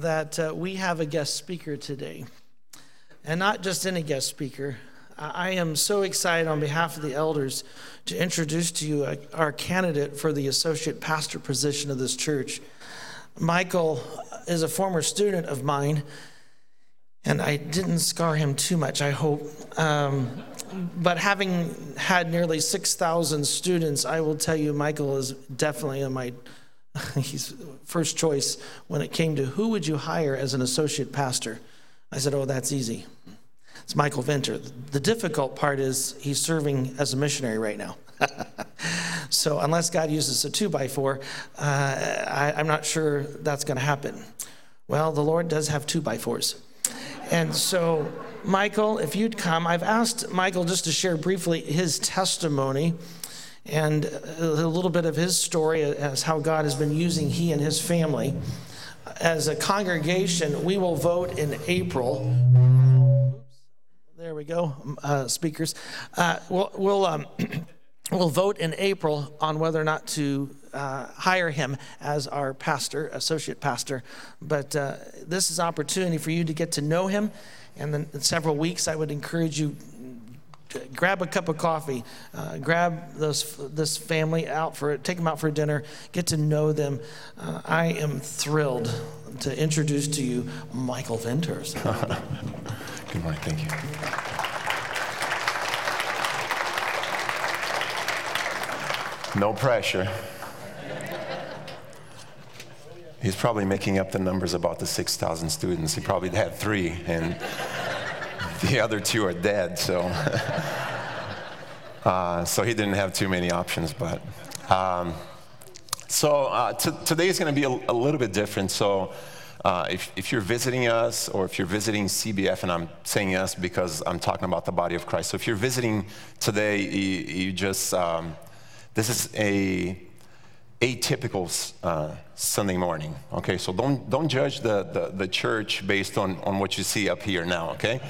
that uh, we have a guest speaker today. And not just any guest speaker. I am so excited on behalf of the elders to introduce to you uh, our candidate for the associate pastor position of this church. Maicol is a former student of mine, and I didn't scar him too much, I hope. Um, but having had nearly 6,000 students, I will tell you, Maicol is definitely on my he's first choice when it came to who would you hire as an associate pastor. I said, Oh, that's easy. It's Maicol Venter. The difficult part is he's serving as a missionary right now. so, unless God uses a two by four, uh, I, I'm not sure that's going to happen. Well, the Lord does have two by fours. And so, Maicol, if you'd come, I've asked Maicol just to share briefly his testimony and a little bit of his story as how God has been using he and his family. As a congregation, we will vote in April. There we go, uh, speakers. Uh, we'll we'll, um, we'll vote in April on whether or not to uh, hire him as our pastor, associate pastor. But uh, this is opportunity for you to get to know him. And then in several weeks, I would encourage you grab a cup of coffee, uh, grab those, this family out for it, take them out for dinner, get to know them. Uh, I am thrilled to introduce to you Maicol Venters. Good morning, thank you. No pressure. He's probably making up the numbers about the 6,000 students. He probably had three, and the other two are dead, so. uh, so he didn't have too many options, but. Um, so uh, t- today is going to be a, a, little bit different. So uh, if, if, you're visiting us or if you're visiting CBF, and I'm saying us because I'm talking about the body of Christ. So if you're visiting today, you, you just, um, this is a atypical uh, Sunday morning. Okay, so don't, don't judge the, the, the church based on, on what you see up here now, okay?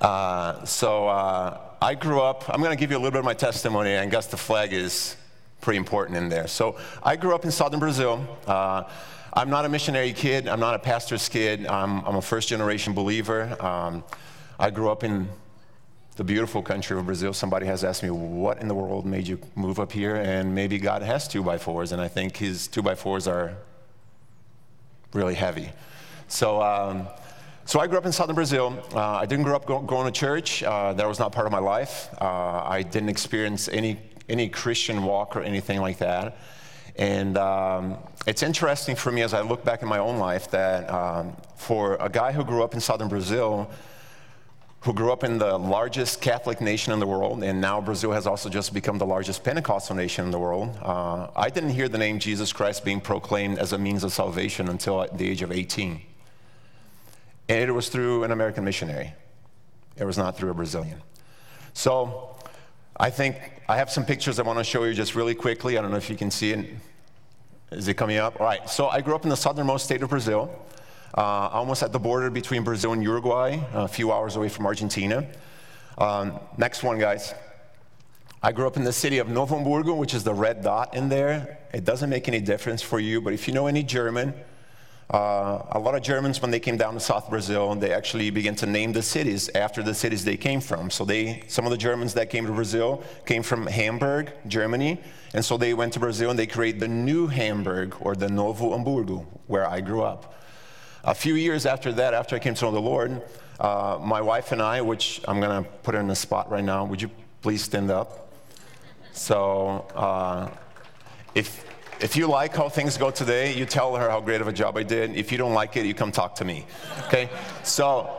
Uh, so uh, I grew up, I'm going to give you a little bit of my testimony, and I guess the flag is pretty important in there. So I grew up in southern Brazil. Uh, I'm not a missionary kid, I'm not a pastor's kid, I'm, I'm a first generation believer. Um, I grew up in the beautiful country of Brazil. Somebody has asked me, What in the world made you move up here? And maybe God has two by fours, and I think his two by fours are really heavy. So, um, so I grew up in southern Brazil. Uh, I didn't grow up go- going to church. Uh, that was not part of my life. Uh, I didn't experience any, any Christian walk or anything like that. And um, it's interesting for me as I look back in my own life that um, for a guy who grew up in southern Brazil, who grew up in the largest Catholic nation in the world, and now Brazil has also just become the largest Pentecostal nation in the world. Uh, I didn't hear the name Jesus Christ being proclaimed as a means of salvation until at the age of 18. And it was through an American missionary, it was not through a Brazilian. So I think I have some pictures I want to show you just really quickly. I don't know if you can see it. Is it coming up? All right. So I grew up in the southernmost state of Brazil, uh, almost at the border between Brazil and Uruguay, a few hours away from Argentina. Um, next one, guys. I grew up in the city of Novo Hamburgo, which is the red dot in there. It doesn't make any difference for you, but if you know any German, uh, a lot of Germans, when they came down to South Brazil, they actually began to name the cities after the cities they came from. So they, some of the Germans that came to Brazil came from Hamburg, Germany, and so they went to Brazil and they created the new Hamburg or the Novo Hamburgo, where I grew up. A few years after that, after I came to know the Lord, uh, my wife and I, which I'm going to put her in the spot right now, would you please stand up? So uh, if if you like how things go today, you tell her how great of a job I did. If you don't like it, you come talk to me. Okay? So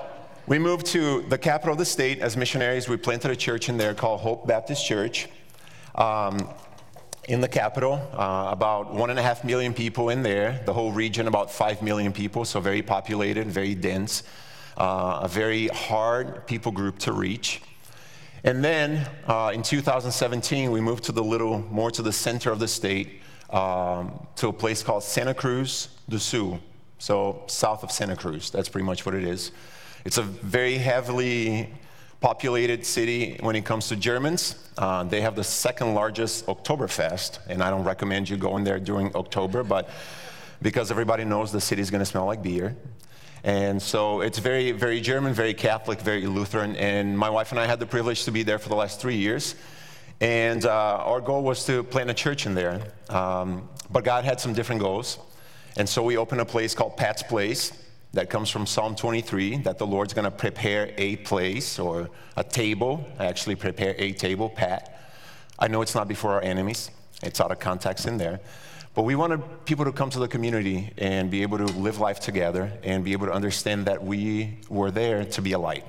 we moved to the capital of the state as missionaries. We planted a church in there called Hope Baptist Church. Um, in the capital, uh, about one and a half million people in there. The whole region, about five million people, so very populated, very dense, uh, a very hard people group to reach. And then uh, in 2017, we moved to the little more to the center of the state, um, to a place called Santa Cruz do Sul, so south of Santa Cruz. That's pretty much what it is. It's a very heavily populated city when it comes to Germans. Uh, they have the second largest Oktoberfest, and I don't recommend you going there during October, but because everybody knows the city is going to smell like beer. And so it's very, very German, very Catholic, very Lutheran. And my wife and I had the privilege to be there for the last three years. And uh, our goal was to plant a church in there. Um, but God had some different goals. And so we opened a place called Pat's Place that comes from Psalm 23 that the Lord's going to prepare a place or a table, I actually, prepare a table, Pat. I know it's not before our enemies, it's out of context in there. But we wanted people to come to the community and be able to live life together and be able to understand that we were there to be a light.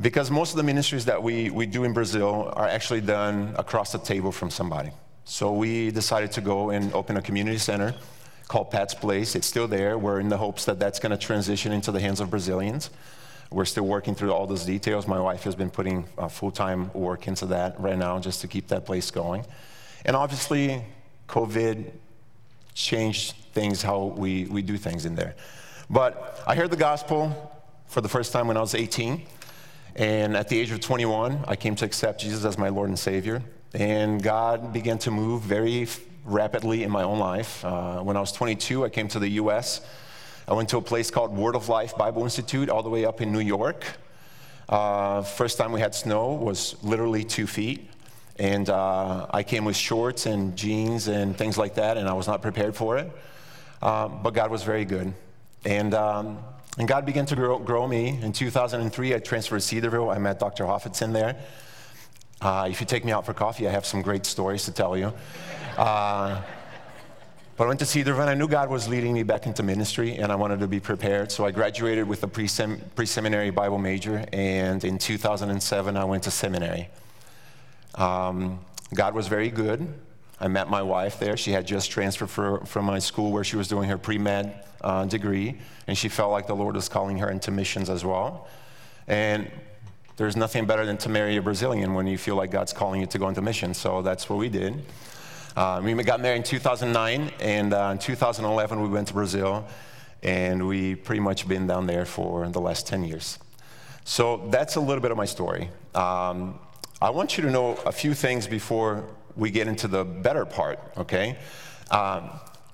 Because most of the ministries that we, we do in Brazil are actually done across the table from somebody. So we decided to go and open a community center called Pat's Place. It's still there. We're in the hopes that that's going to transition into the hands of Brazilians. We're still working through all those details. My wife has been putting uh, full time work into that right now just to keep that place going. And obviously, COVID changed things how we, we do things in there. But I heard the gospel for the first time when I was 18. And at the age of 21, I came to accept Jesus as my Lord and Savior. And God began to move very rapidly in my own life. Uh, when I was 22, I came to the US. I went to a place called Word of Life Bible Institute, all the way up in New York. Uh, first time we had snow was literally two feet. And uh, I came with shorts and jeans and things like that, and I was not prepared for it. Um, but God was very good. And, um, and God began to grow, grow, me. In 2003, I transferred to Cedarville. I met Dr. Hoffetzin there. Uh, if you take me out for coffee, I have some great stories to tell you. Uh, but I went to Cedarville, and I knew God was leading me back into ministry, and I wanted to be prepared. So I graduated with a pre seminary Bible major, and in 2007, I went to seminary. Um, God was very good. I met my wife there. She had just transferred for, from my school where she was doing her pre med uh, degree, and she felt like the Lord was calling her into missions as well. And there's nothing better than to marry a Brazilian when you feel like God's calling you to go into mission. So that's what we did. Uh, we got married in 2009, and uh, in 2011 we went to Brazil, and we pretty much been down there for the last 10 years. So that's a little bit of my story. Um, I want you to know a few things before we get into the better part, okay? Um,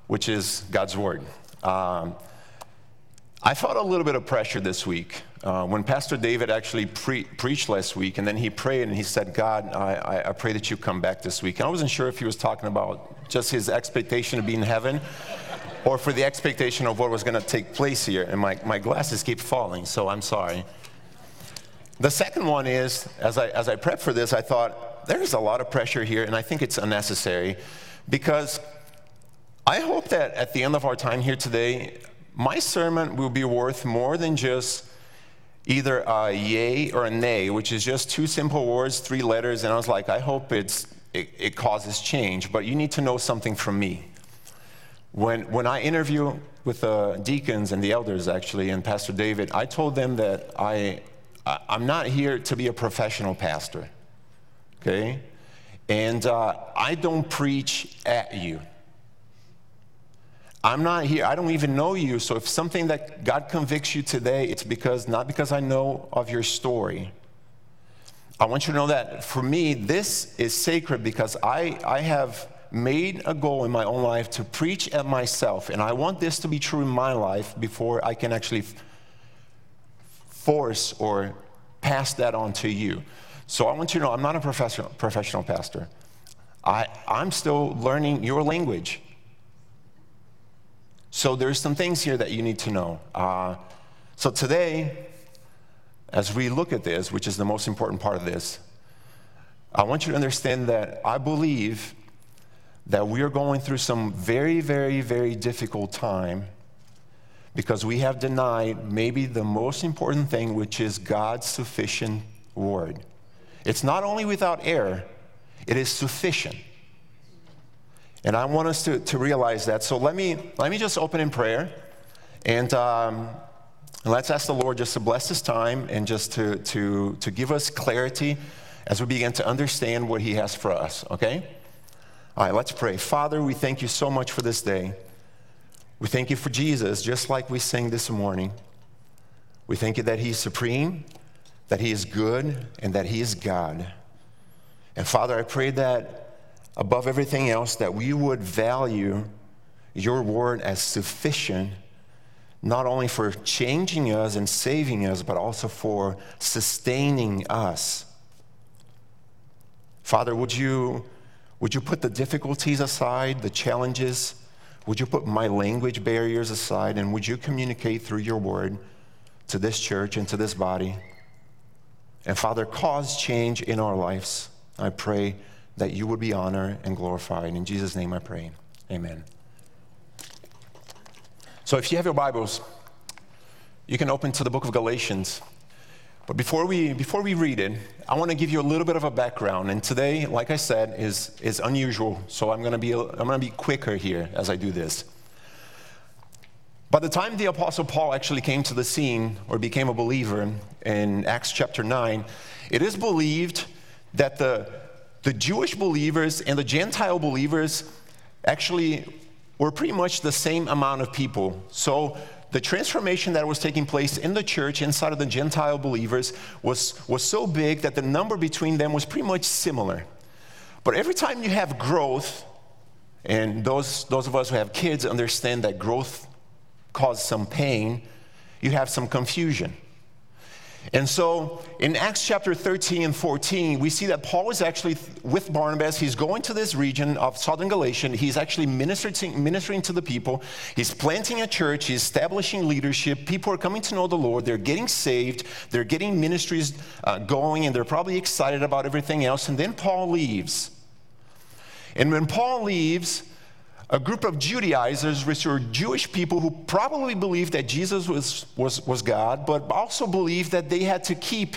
which is God's Word. Um, I felt a little bit of pressure this week uh, when Pastor David actually pre- preached last week, and then he prayed and he said, God, I, I pray that you come back this week. And I wasn't sure if he was talking about just his expectation of being in heaven or for the expectation of what was going to take place here. And my, my glasses keep falling, so I'm sorry. The second one is, as I, as I prepped for this, I thought, there's a lot of pressure here, and I think it's unnecessary because I hope that at the end of our time here today, my sermon will be worth more than just either a yay or a nay, which is just two simple words, three letters, and I was like, I hope it's, it, it causes change, but you need to know something from me. When, when I interview with the deacons and the elders, actually, and Pastor David, I told them that I, I'm not here to be a professional pastor, okay? And uh, I don't preach at you. I'm not here, I don't even know you. So if something that God convicts you today, it's because, not because I know of your story. I want you to know that for me, this is sacred because I, I have made a goal in my own life to preach at myself. And I want this to be true in my life before I can actually force or pass that on to you. So I want you to know I'm not a professional, professional pastor. I, I'm still learning your language. So there's some things here that you need to know. Uh, so today, as we look at this, which is the most important part of this, I want you to understand that I believe that we are going through some very, very, very difficult time because we have denied maybe the most important thing, which is God's sufficient word. It's not only without error, it is sufficient. And I want us to, to realize that. So let me, let me just open in prayer and, um, let's ask the Lord just to bless this time and just to, to, to give us clarity as we begin to understand what He has for us, okay? All right, let's pray. Father, we thank you so much for this day. We thank you for Jesus, just like we sang this morning. We thank you that He's supreme, that He is good, and that He is God. And Father, I pray that above everything else, that we would value your word as sufficient, not only for changing us and saving us, but also for sustaining us. Father, would you, would you put the difficulties aside, the challenges? Would you put my language barriers aside, and would you communicate through your word to this church and to this body? And Father, cause change in our lives. I pray that you would be honored and glorified. In Jesus' name I pray. Amen. So if you have your Bibles, you can open to the book of Galatians. But before we, before we read it, I want to give you a little bit of a background. And today, like I said, is, is unusual. So I'm going, to be, I'm going to be quicker here as I do this. By the time the Apostle Paul actually came to the scene or became a believer in Acts chapter 9, it is believed that the, the Jewish believers and the Gentile believers actually were pretty much the same amount of people. So the transformation that was taking place in the church inside of the Gentile believers was, was so big that the number between them was pretty much similar. But every time you have growth, and those, those of us who have kids understand that growth cause some pain, you have some confusion. And so in Acts chapter 13 and 14, we see that Paul is actually with Barnabas. He's going to this region of southern Galatia. He's actually ministering, ministering to the people. He's planting a church. He's establishing leadership. People are coming to know the Lord. They're getting saved. They're getting ministries uh, going, and they're probably excited about everything else. And then Paul leaves. And when Paul leaves, a group of Judaizers, which were Jewish people who probably believed that Jesus was, was, was God, but also believed that they had to keep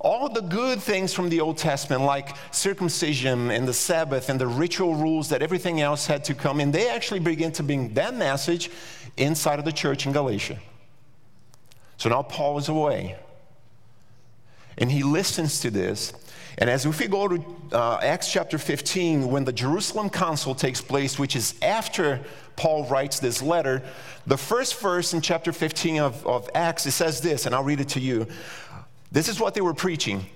all the good things from the Old Testament, like circumcision and the Sabbath and the ritual rules, that everything else had to come. And they actually began to bring that message inside of the church in Galatia. So now Paul is away. And he listens to this and as if we go to uh, Acts chapter 15, when the Jerusalem Council takes place, which is after Paul writes this letter, the first verse in chapter 15 of, of Acts, it says this, and I'll read it to you. This is what they were preaching.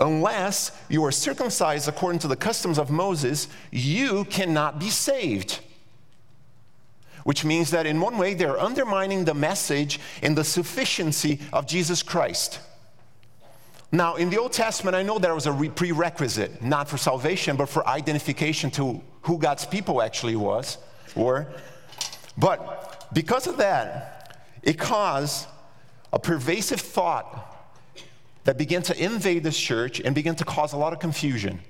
Unless you are circumcised according to the customs of Moses, you cannot be saved. Which means that in one way, they're undermining the message and the sufficiency of Jesus Christ. Now, in the Old Testament, I know there was a prerequisite, not for salvation, but for identification to who God's people actually was, were. But because of that, it caused a pervasive thought that began to invade this church and began to cause a lot of confusion.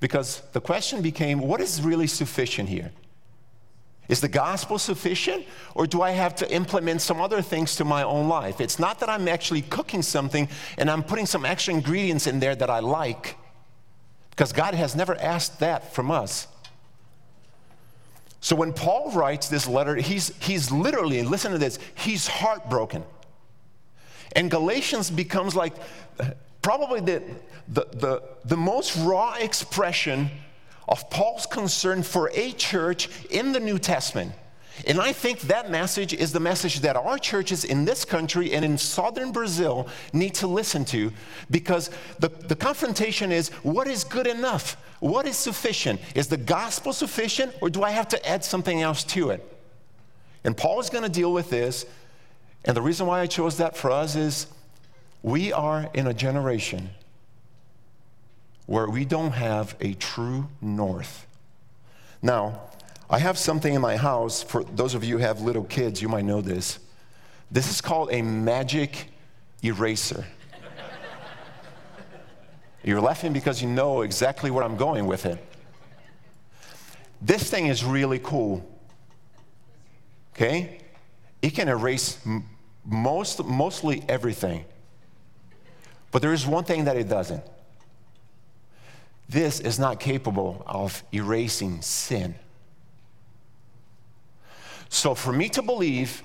Because the question became what is really sufficient here? Is the gospel sufficient, or do I have to implement some other things to my own life? It's not that I'm actually cooking something and I'm putting some extra ingredients in there that I like, because God has never asked that from us. So when Paul writes this letter, he's, he's literally, listen to this, he's heartbroken. And Galatians becomes like probably the, the, the, the most raw expression of Paul's concern for a church in the New Testament. And I think that message is the message that our churches in this country and in southern Brazil need to listen to because the, the confrontation is what is good enough? What is sufficient? Is the gospel sufficient or do I have to add something else to it? And Paul is going to deal with this. And the reason why I chose that for us is we are in a generation where we don't have a true north. Now, I have something in my house. For those of you who have little kids, you might know this. This is called a magic eraser. You're laughing because you know exactly where I'm going with it. This thing is really cool. Okay? It can erase most, mostly everything. But there is one thing that it doesn't this is not capable of erasing sin. So, for me to believe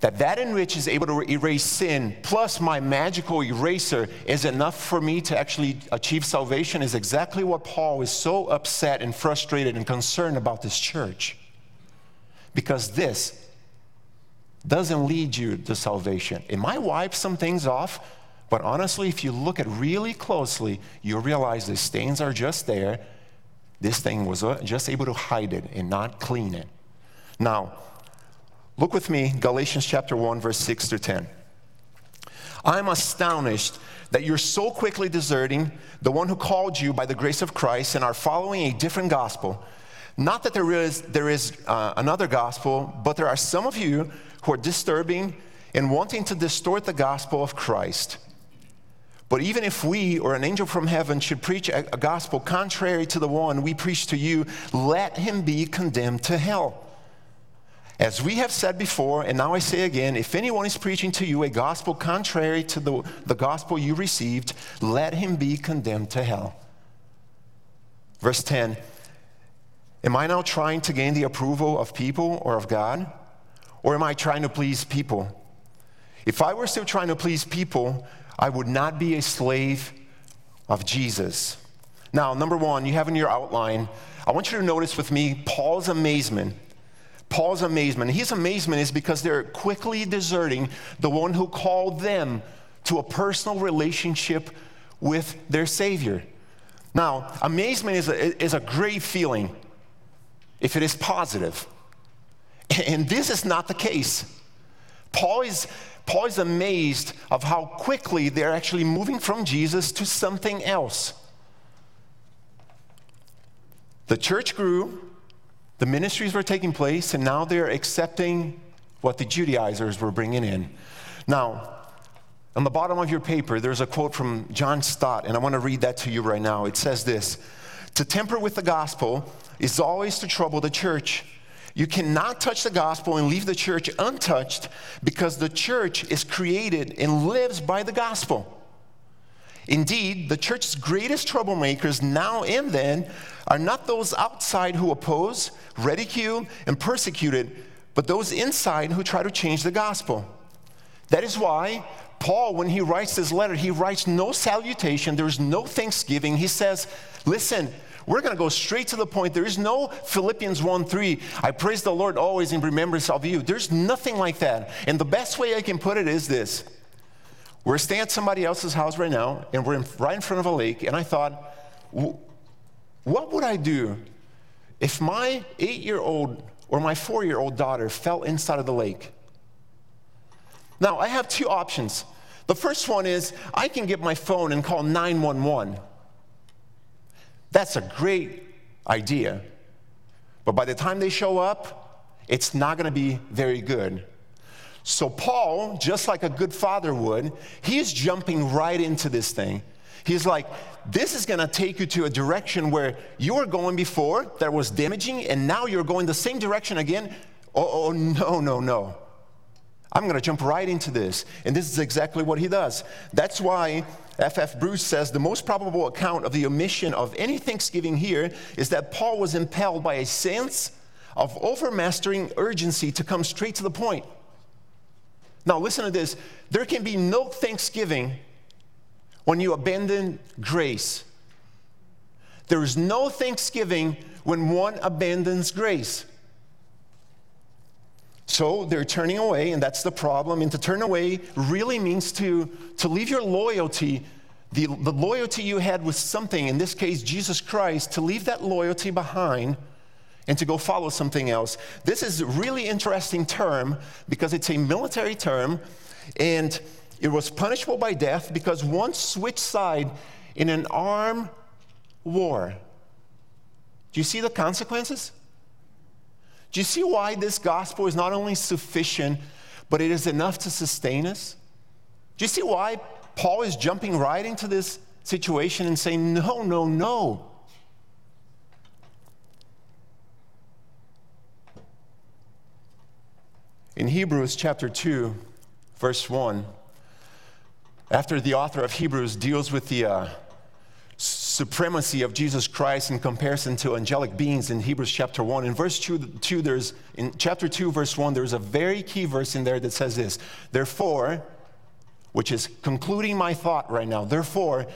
that that in which is able to erase sin plus my magical eraser is enough for me to actually achieve salvation is exactly what Paul is so upset and frustrated and concerned about this church. Because this doesn't lead you to salvation. It might wipe some things off, but honestly, if you look at really closely, you'll realize the stains are just there. this thing was uh, just able to hide it and not clean it. Now, look with me, Galatians chapter 1, verse 6 to 10. I'm astonished that you're so quickly deserting the one who called you by the grace of Christ and are following a different gospel. Not that there is, there is uh, another gospel, but there are some of you who are disturbing and wanting to distort the gospel of Christ. But even if we or an angel from heaven should preach a, a gospel contrary to the one we preach to you, let him be condemned to hell. As we have said before, and now I say again, if anyone is preaching to you a gospel contrary to the, the gospel you received, let him be condemned to hell. Verse 10 Am I now trying to gain the approval of people or of God? Or am I trying to please people? If I were still trying to please people, I would not be a slave of Jesus. Now, number one, you have in your outline, I want you to notice with me Paul's amazement Paul's amazement. His amazement is because they're quickly deserting the one who called them to a personal relationship with their Savior. Now, amazement is a, is a great feeling if it is positive. And this is not the case. Paul is, Paul is amazed of how quickly they're actually moving from Jesus to something else. The church grew, the ministries were taking place, and now they're accepting what the Judaizers were bringing in. Now, on the bottom of your paper, there's a quote from John Stott, and I want to read that to you right now. It says this To temper with the gospel is always to trouble the church. You cannot touch the gospel and leave the church untouched because the church is created and lives by the gospel. Indeed, the church's greatest troublemakers now and then are not those outside who oppose, ridicule, and persecute but those inside who try to change the gospel. That is why Paul, when he writes this letter, he writes no salutation, there's no thanksgiving. He says, Listen, we're going to go straight to the point. There is no Philippians 1 3, I praise the Lord always in remembrance of you. There's nothing like that. And the best way I can put it is this we're staying at somebody else's house right now, and we're in, right in front of a lake, and I thought, what would I do if my eight year old or my four year old daughter fell inside of the lake? Now, I have two options. The first one is I can get my phone and call 911. That's a great idea. But by the time they show up, it's not going to be very good. So, Paul, just like a good father would, he's jumping right into this thing. He's like, this is gonna take you to a direction where you were going before that was damaging, and now you're going the same direction again. Oh, oh no, no, no. I'm gonna jump right into this. And this is exactly what he does. That's why F.F. F. Bruce says the most probable account of the omission of any thanksgiving here is that Paul was impelled by a sense of overmastering urgency to come straight to the point. Now, listen to this there can be no thanksgiving when you abandon grace. There is no thanksgiving when one abandons grace. So they're turning away, and that's the problem. And to turn away really means to, to leave your loyalty, the, the loyalty you had with something, in this case, Jesus Christ, to leave that loyalty behind and to go follow something else. This is a really interesting term because it's a military term, and it was punishable by death because one switched side in an armed war. Do you see the consequences? Do you see why this gospel is not only sufficient, but it is enough to sustain us? Do you see why Paul is jumping right into this situation and saying, no, no, no? In Hebrews chapter 2, verse 1, after the author of Hebrews deals with the uh, supremacy of Jesus Christ in comparison to angelic beings in Hebrews chapter 1. In verse 2, 2, there's in chapter 2, verse 1, there's a very key verse in there that says this. Therefore, which is concluding my thought right now, therefore,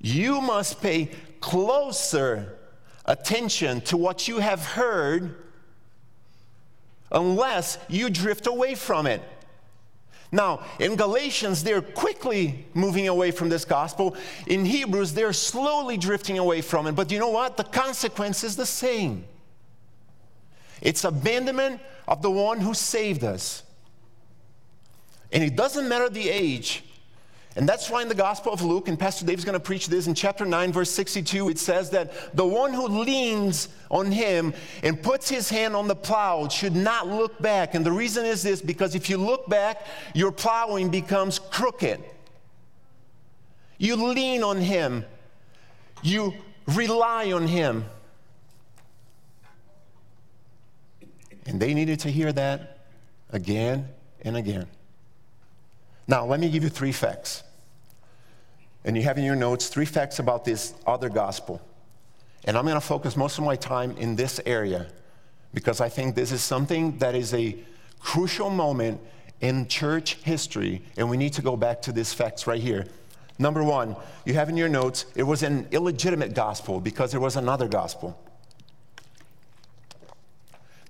you must pay closer attention to what you have heard unless you drift away from it. Now, in Galatians, they're quickly moving away from this gospel. In Hebrews, they're slowly drifting away from it. But you know what? The consequence is the same it's abandonment of the one who saved us. And it doesn't matter the age, and that's why in the Gospel of Luke, and Pastor Dave's going to preach this in chapter 9, verse 62, it says that the one who leans on him and puts his hand on the plow should not look back. And the reason is this because if you look back, your plowing becomes crooked. You lean on him, you rely on him. And they needed to hear that again and again. Now, let me give you three facts. And you have in your notes three facts about this other gospel. And I'm going to focus most of my time in this area because I think this is something that is a crucial moment in church history, and we need to go back to these facts right here. Number one, you have in your notes, it was an illegitimate gospel because there was another gospel.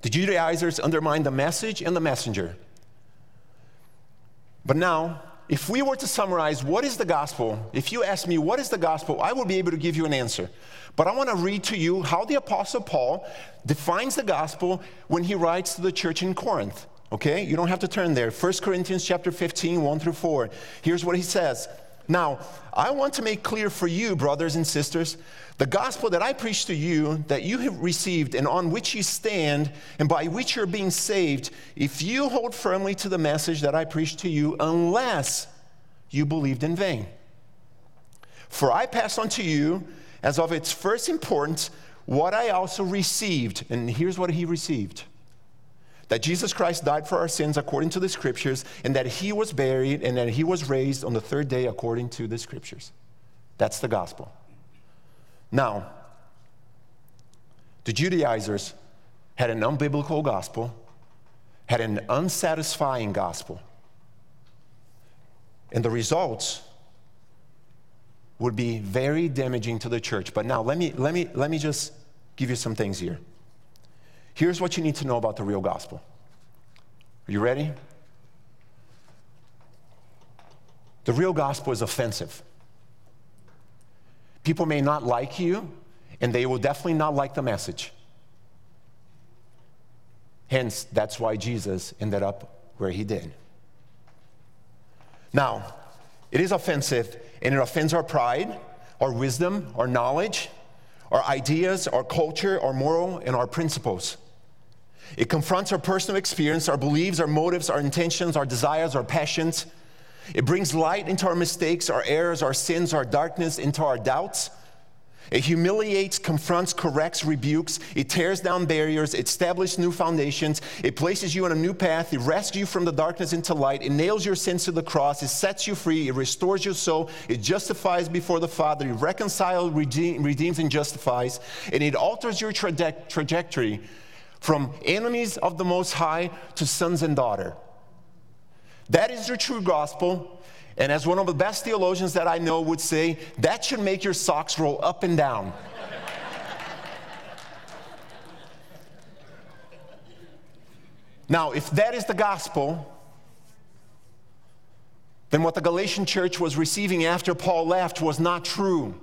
The Judaizers undermined the message and the messenger. But now, if we were to summarize what is the gospel, if you ask me what is the gospel, I will be able to give you an answer. But I want to read to you how the Apostle Paul defines the gospel when he writes to the church in Corinth. Okay? You don't have to turn there. 1 Corinthians chapter 15, 1 through 4. Here's what he says. Now, I want to make clear for you, brothers and sisters, the gospel that I preach to you, that you have received and on which you stand, and by which you're being saved, if you hold firmly to the message that I preach to you, unless you believed in vain. For I pass on to you, as of its first importance, what I also received. And here's what he received that Jesus Christ died for our sins according to the scriptures, and that he was buried, and that he was raised on the third day according to the scriptures. That's the gospel. Now, the Judaizers had an unbiblical gospel, had an unsatisfying gospel. And the results would be very damaging to the church. But now let me, let me, let me just give you some things here. Here's what you need to know about the real gospel. Are you ready? The real gospel is offensive. People may not like you, and they will definitely not like the message. Hence, that's why Jesus ended up where he did. Now, it is offensive, and it offends our pride, our wisdom, our knowledge, our ideas, our culture, our moral, and our principles. It confronts our personal experience, our beliefs, our motives, our intentions, our desires, our passions. It brings light into our mistakes, our errors, our sins, our darkness, into our doubts. It humiliates, confronts, corrects, rebukes. It tears down barriers. It establishes new foundations. It places you on a new path. It rescues you from the darkness into light. It nails your sins to the cross. It sets you free. It restores your soul. It justifies before the Father. It reconciles, redeem, redeems, and justifies. And it alters your traje- trajectory from enemies of the Most High to sons and daughter. That is the true gospel. And as one of the best theologians that I know would say, that should make your socks roll up and down. now, if that is the gospel, then what the Galatian church was receiving after Paul left was not true.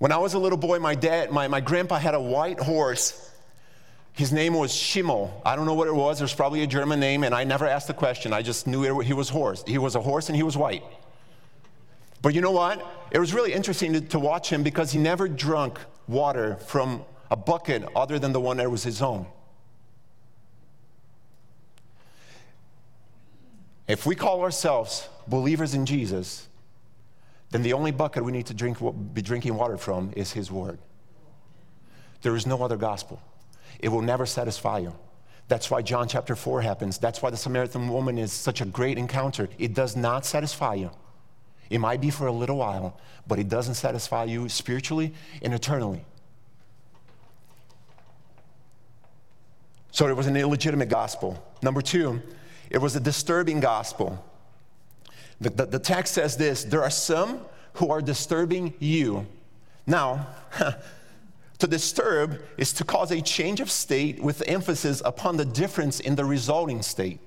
When I was a little boy, my dad, my, my grandpa had a white horse his name was Schimmel. I don't know what it was. Was probably a German name, and I never asked the question. I just knew it, he was horse. He was a horse, and he was white. But you know what? It was really interesting to, to watch him because he never drank water from a bucket other than the one that was his own. If we call ourselves believers in Jesus, then the only bucket we need to drink, be drinking water from is His Word. There is no other gospel. It will never satisfy you. That's why John chapter 4 happens. That's why the Samaritan woman is such a great encounter. It does not satisfy you. It might be for a little while, but it doesn't satisfy you spiritually and eternally. So it was an illegitimate gospel. Number two, it was a disturbing gospel. The, the, the text says this there are some who are disturbing you. Now, To disturb is to cause a change of state with emphasis upon the difference in the resulting state,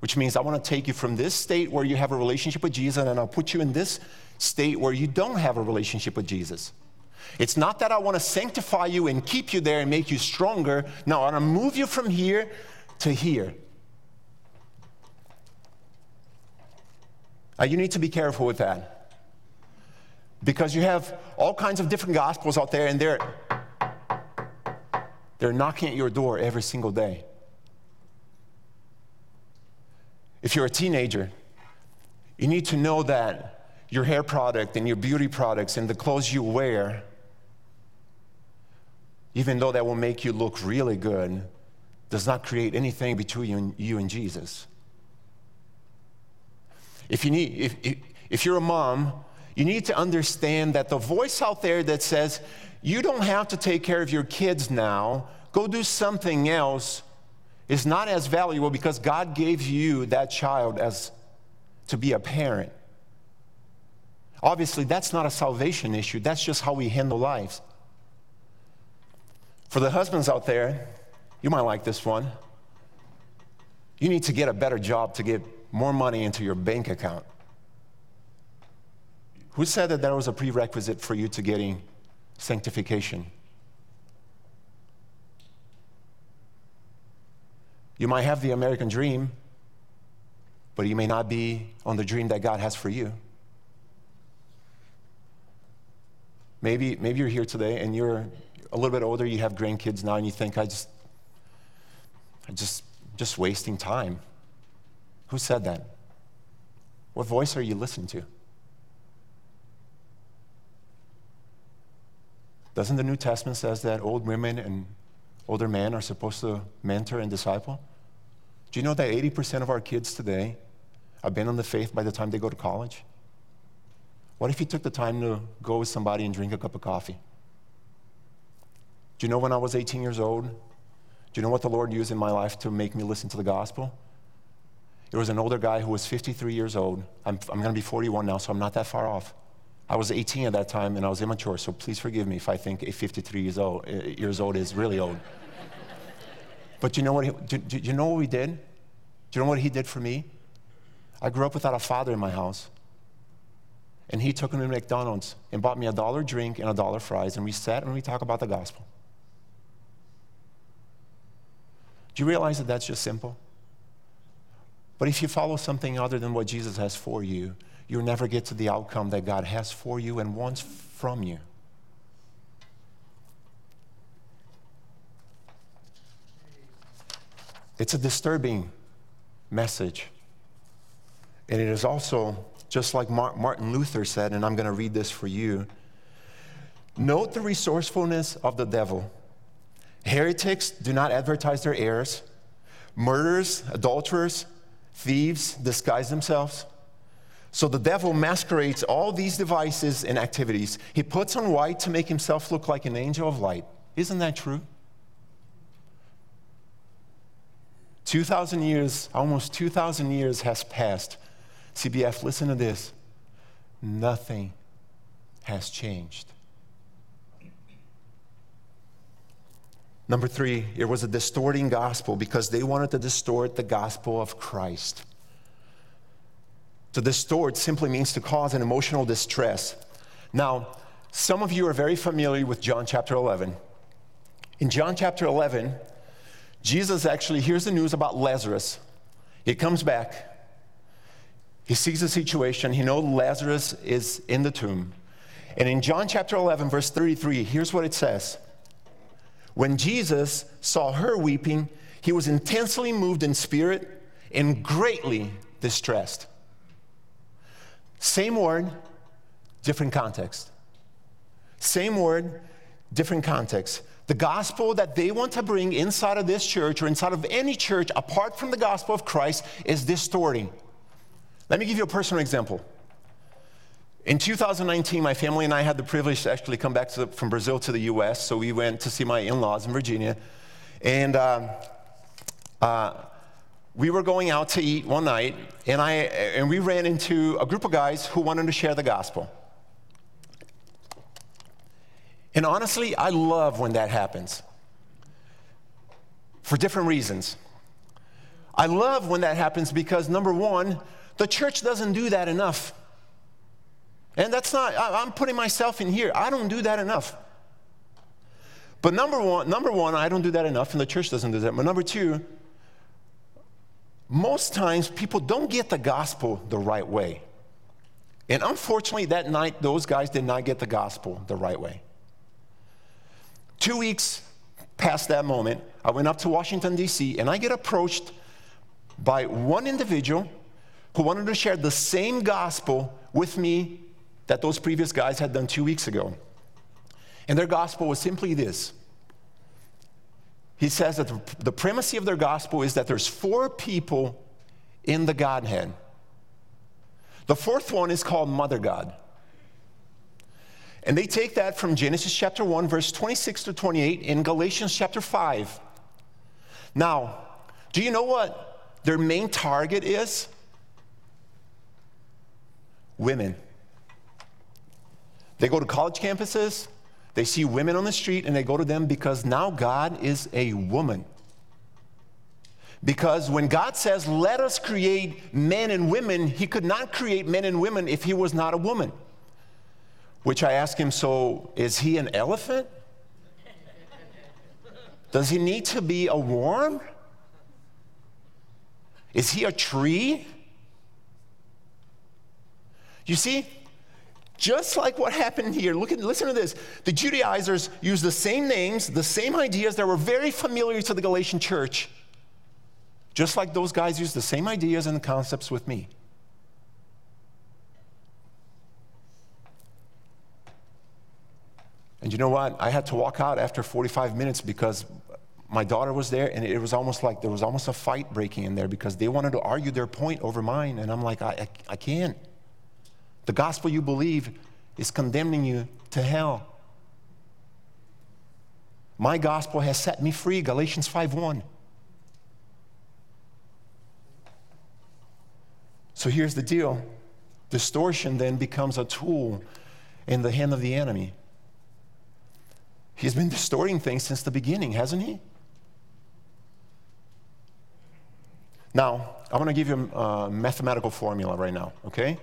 which means I want to take you from this state where you have a relationship with Jesus and I'll put you in this state where you don't have a relationship with Jesus. It's not that I want to sanctify you and keep you there and make you stronger. No, I want to move you from here to here. Uh, you need to be careful with that. Because you have all kinds of different gospels out there, and they're, they're knocking at your door every single day. If you're a teenager, you need to know that your hair product and your beauty products and the clothes you wear, even though that will make you look really good, does not create anything between you and Jesus. If, you need, if, if, if you're a mom, you need to understand that the voice out there that says, you don't have to take care of your kids now, go do something else, is not as valuable because God gave you that child as to be a parent. Obviously, that's not a salvation issue, that's just how we handle lives. For the husbands out there, you might like this one. You need to get a better job to get more money into your bank account. Who said that that was a prerequisite for you to getting sanctification? You might have the American dream, but you may not be on the dream that God has for you. Maybe, maybe you're here today and you're a little bit older, you have grandkids now, and you think, I just, I just, just wasting time. Who said that? What voice are you listening to? Doesn't the New Testament says that old women and older men are supposed to mentor and disciple? Do you know that 80% of our kids today abandon the faith by the time they go to college? What if you took the time to go with somebody and drink a cup of coffee? Do you know when I was 18 years old? Do you know what the Lord used in my life to make me listen to the gospel? There was an older guy who was 53 years old. I'm, I'm going to be 41 now, so I'm not that far off. I was 18 at that time, and I was immature, so please forgive me if I think a 53 years old, eh, years old is really old. but you know what? He, do, do you know what we did? Do you know what he did for me? I grew up without a father in my house. And he took me to McDonald's and bought me a dollar drink and a dollar fries, and we sat and we talked about the gospel. Do you realize that that's just simple? But if you follow something other than what Jesus has for you, you'll never get to the outcome that God has for you and wants from you. It's a disturbing message. And it is also, just like Martin Luther said, and I'm going to read this for you note the resourcefulness of the devil. Heretics do not advertise their errors, murderers, adulterers, Thieves disguise themselves. So the devil masquerades all these devices and activities. He puts on white to make himself look like an angel of light. Isn't that true? 2,000 years, almost 2,000 years has passed. CBF, listen to this. Nothing has changed. Number three, it was a distorting gospel because they wanted to distort the gospel of Christ. To distort simply means to cause an emotional distress. Now, some of you are very familiar with John chapter 11. In John chapter 11, Jesus actually hears the news about Lazarus. He comes back. He sees the situation. He knows Lazarus is in the tomb. And in John chapter 11, verse 33, here's what it says when Jesus saw her weeping, he was intensely moved in spirit and greatly distressed. Same word, different context. Same word, different context. The gospel that they want to bring inside of this church or inside of any church apart from the gospel of Christ is distorting. Let me give you a personal example. In 2019, my family and I had the privilege to actually come back the, from Brazil to the US. So we went to see my in laws in Virginia. And um, uh, we were going out to eat one night, and, I, and we ran into a group of guys who wanted to share the gospel. And honestly, I love when that happens for different reasons. I love when that happens because, number one, the church doesn't do that enough. And that's not, I'm putting myself in here. I don't do that enough. But number one, number one, I don't do that enough, and the church doesn't do that. But number two, most times people don't get the gospel the right way. And unfortunately, that night, those guys did not get the gospel the right way. Two weeks past that moment, I went up to Washington, D.C., and I get approached by one individual who wanted to share the same gospel with me that those previous guys had done two weeks ago. And their gospel was simply this. He says that the primacy of their gospel is that there's four people in the Godhead. The fourth one is called Mother God. And they take that from Genesis chapter 1, verse 26 to 28, in Galatians chapter 5. Now, do you know what their main target is? Women. They go to college campuses, they see women on the street, and they go to them because now God is a woman. Because when God says, let us create men and women, He could not create men and women if He was not a woman. Which I ask him, so is he an elephant? Does he need to be a worm? Is he a tree? You see, just like what happened here, look at, listen to this. The Judaizers used the same names, the same ideas that were very familiar to the Galatian church, just like those guys used the same ideas and concepts with me. And you know what? I had to walk out after 45 minutes because my daughter was there and it was almost like there was almost a fight breaking in there because they wanted to argue their point over mine. And I'm like, I, I, I can't. The gospel you believe is condemning you to hell. My gospel has set me free, Galatians 5:1. So here's the deal. Distortion then becomes a tool in the hand of the enemy. He's been distorting things since the beginning, hasn't he? Now, I want to give you a mathematical formula right now, okay?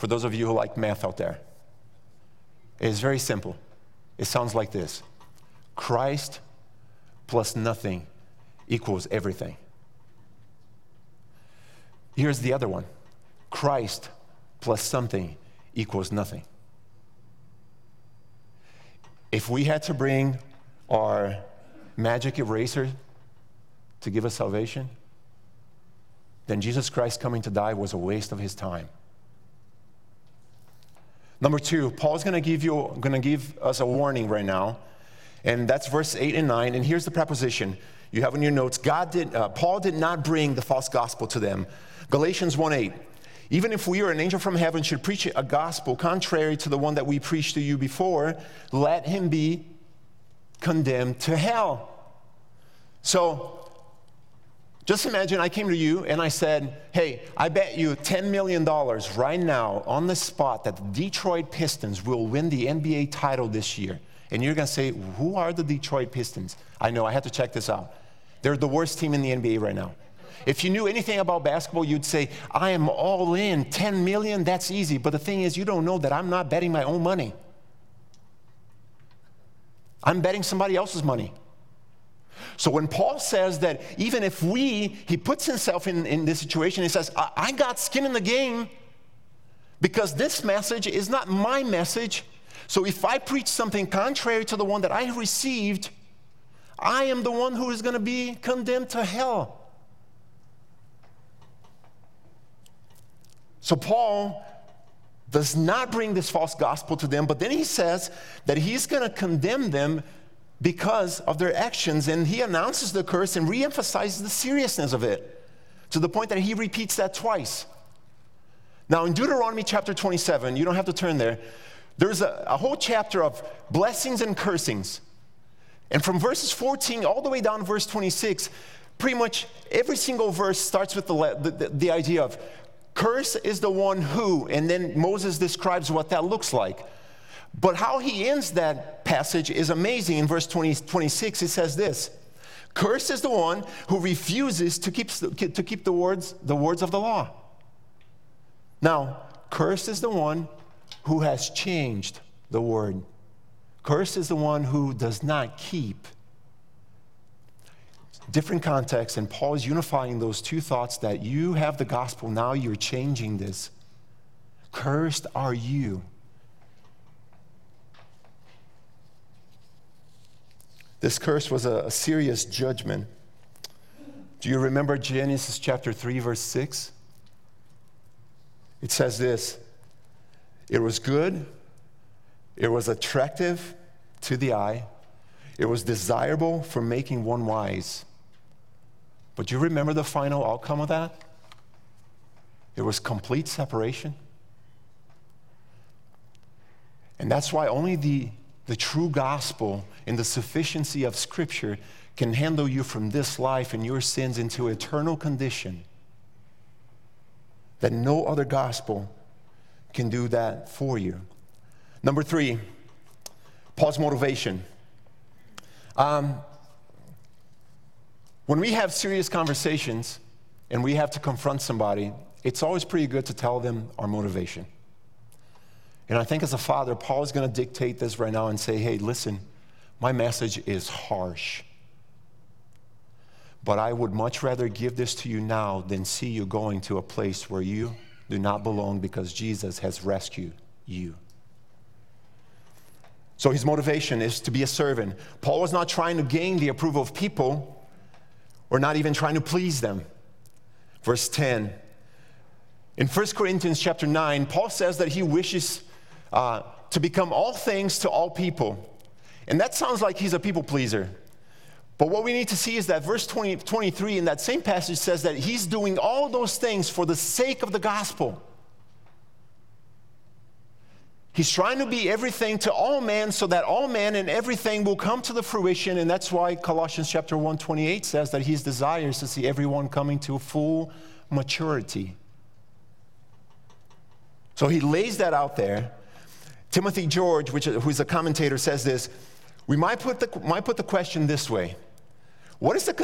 For those of you who like math out there. It's very simple. It sounds like this Christ plus nothing equals everything. Here's the other one Christ plus something equals nothing. If we had to bring our magic eraser to give us salvation, then Jesus Christ coming to die was a waste of his time. Number two, Paul's going to give you going to give us a warning right now, and that's verse eight and nine. And here's the preposition you have in your notes: God did. Uh, Paul did not bring the false gospel to them. Galatians 1:8. Even if we or an angel from heaven should preach a gospel contrary to the one that we preached to you before, let him be condemned to hell. So, just imagine I came to you and I said, Hey, I bet you $10 million right now on the spot that the Detroit Pistons will win the NBA title this year. And you're going to say, Who are the Detroit Pistons? I know, I had to check this out. They're the worst team in the NBA right now. If you knew anything about basketball, you'd say, I am all in. 10 million, that's easy. But the thing is, you don't know that I'm not betting my own money. I'm betting somebody else's money. So when Paul says that even if we, he puts himself in, in this situation, he says, I, I got skin in the game because this message is not my message. So if I preach something contrary to the one that I received, I am the one who is going to be condemned to hell. So Paul does not bring this false gospel to them, but then he says that he's going to condemn them because of their actions, and he announces the curse and reemphasizes the seriousness of it to the point that he repeats that twice. Now, in Deuteronomy chapter 27, you don't have to turn there, there's a, a whole chapter of blessings and cursings. And from verses 14 all the way down to verse 26, pretty much every single verse starts with the, the, the idea of Curse is the one who, and then Moses describes what that looks like. But how he ends that passage is amazing. In verse 20, 26, it says this Cursed is the one who refuses to keep, to keep the, words, the words of the law. Now, cursed is the one who has changed the word. Cursed is the one who does not keep. Different context, and Paul is unifying those two thoughts that you have the gospel, now you're changing this. Cursed are you This curse was a, a serious judgment. Do you remember Genesis chapter 3, verse 6? It says this It was good, it was attractive to the eye, it was desirable for making one wise. But do you remember the final outcome of that? It was complete separation. And that's why only the the true gospel and the sufficiency of Scripture can handle you from this life and your sins into eternal condition. That no other gospel can do that for you. Number three, Paul's motivation. Um, when we have serious conversations and we have to confront somebody, it's always pretty good to tell them our motivation. And I think as a father, Paul is going to dictate this right now and say, hey, listen, my message is harsh. But I would much rather give this to you now than see you going to a place where you do not belong because Jesus has rescued you. So his motivation is to be a servant. Paul was not trying to gain the approval of people or not even trying to please them. Verse 10. In 1 Corinthians chapter 9, Paul says that he wishes uh, to become all things to all people. And that sounds like he's a people pleaser. But what we need to see is that verse 20, 23 in that same passage says that he's doing all those things for the sake of the gospel. He's trying to be everything to all men so that all men and everything will come to the fruition. And that's why Colossians chapter 1, 28 says that he desires to see everyone coming to full maturity. So he lays that out there. Timothy George, which, who's a commentator, says this We might put, the, might put the question this way What is the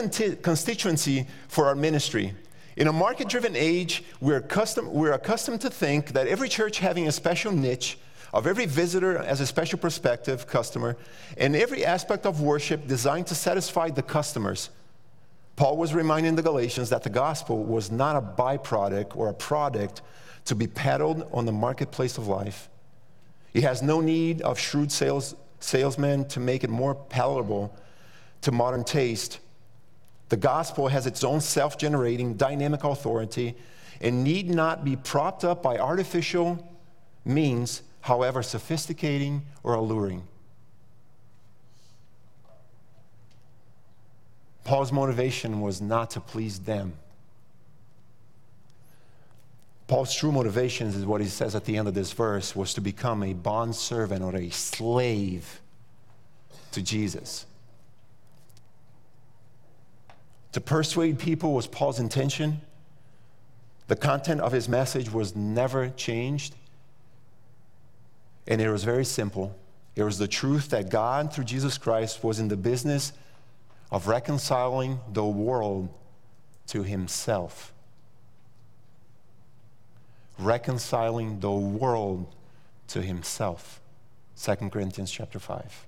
constituency for our ministry? In a market driven age, we're, custom, we're accustomed to think that every church having a special niche, of every visitor as a special prospective customer, and every aspect of worship designed to satisfy the customers. Paul was reminding the Galatians that the gospel was not a byproduct or a product to be peddled on the marketplace of life. He has no need of shrewd sales, salesmen to make it more palatable to modern taste. The gospel has its own self generating, dynamic authority and need not be propped up by artificial means, however sophisticating or alluring. Paul's motivation was not to please them. Paul's true motivations is what he says at the end of this verse was to become a bond servant or a slave to Jesus. To persuade people was Paul's intention. The content of his message was never changed. And it was very simple. It was the truth that God, through Jesus Christ, was in the business of reconciling the world to himself reconciling the world to himself. 2 Corinthians chapter 5.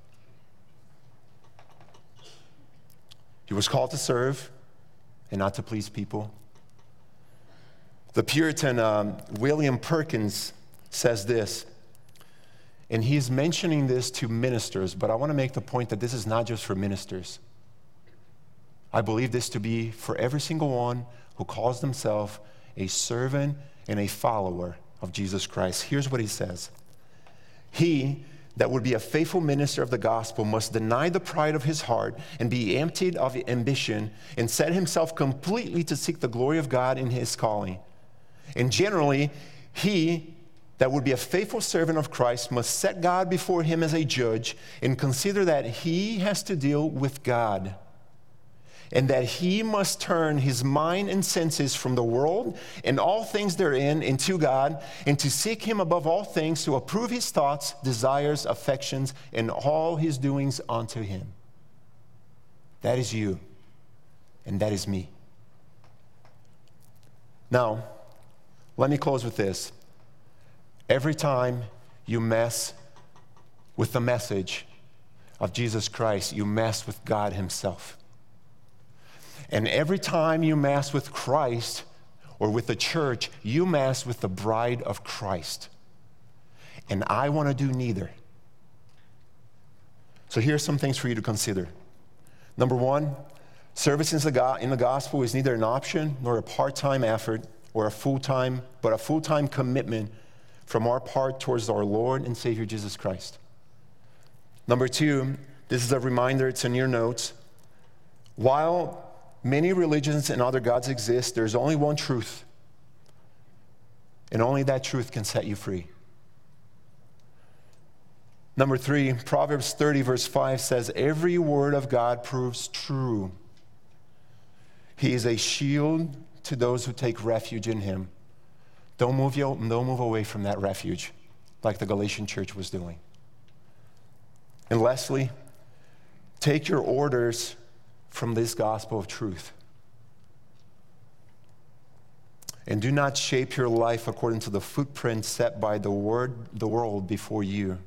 He was called to serve and not to please people. The Puritan um, William Perkins says this, and he's mentioning this to ministers, but I want to make the point that this is not just for ministers. I believe this to be for every single one who calls themselves a servant and a follower of Jesus Christ. Here's what he says He that would be a faithful minister of the gospel must deny the pride of his heart and be emptied of ambition and set himself completely to seek the glory of God in his calling. And generally, he that would be a faithful servant of Christ must set God before him as a judge and consider that he has to deal with God. And that he must turn his mind and senses from the world and all things therein into God, and to seek him above all things, to approve his thoughts, desires, affections, and all his doings unto him. That is you, and that is me. Now, let me close with this. Every time you mess with the message of Jesus Christ, you mess with God Himself. And every time you mass with Christ or with the church, you mass with the bride of Christ. And I want to do neither. So here's some things for you to consider. Number one, service in the gospel is neither an option nor a part time effort or a full time, but a full time commitment from our part towards our Lord and Savior Jesus Christ. Number two, this is a reminder, it's in your notes. While many religions and other gods exist, there's only one truth. And only that truth can set you free. Number three, Proverbs 30, verse 5 says, Every word of God proves true. He is a shield to those who take refuge in him. Don't move, you, don't move away from that refuge like the Galatian church was doing. And lastly, take your orders from this gospel of truth. And do not shape your life according to the footprint set by the word, the world before you.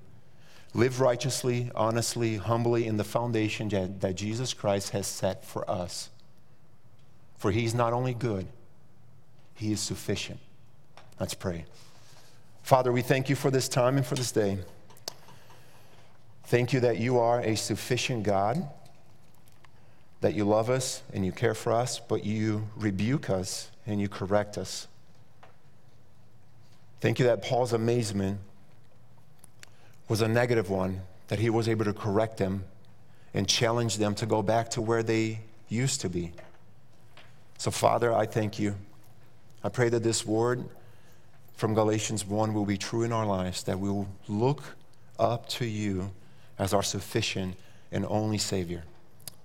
Live righteously, honestly, humbly in the foundation that, Jesus Christ has set for us. For he's not only good, he is sufficient. Let's pray. Father, we thank you for this time and for this day. Thank you that you are a sufficient God that you love us and you care for us, but you rebuke us and you correct us. Thank you that Paul's amazement was a negative one, that he was able to correct them and challenge them to go back to where they used to be. So, Father, I thank you. I pray that this word from Galatians 1 will be true in our lives, that we will look up to you as our sufficient and only Savior.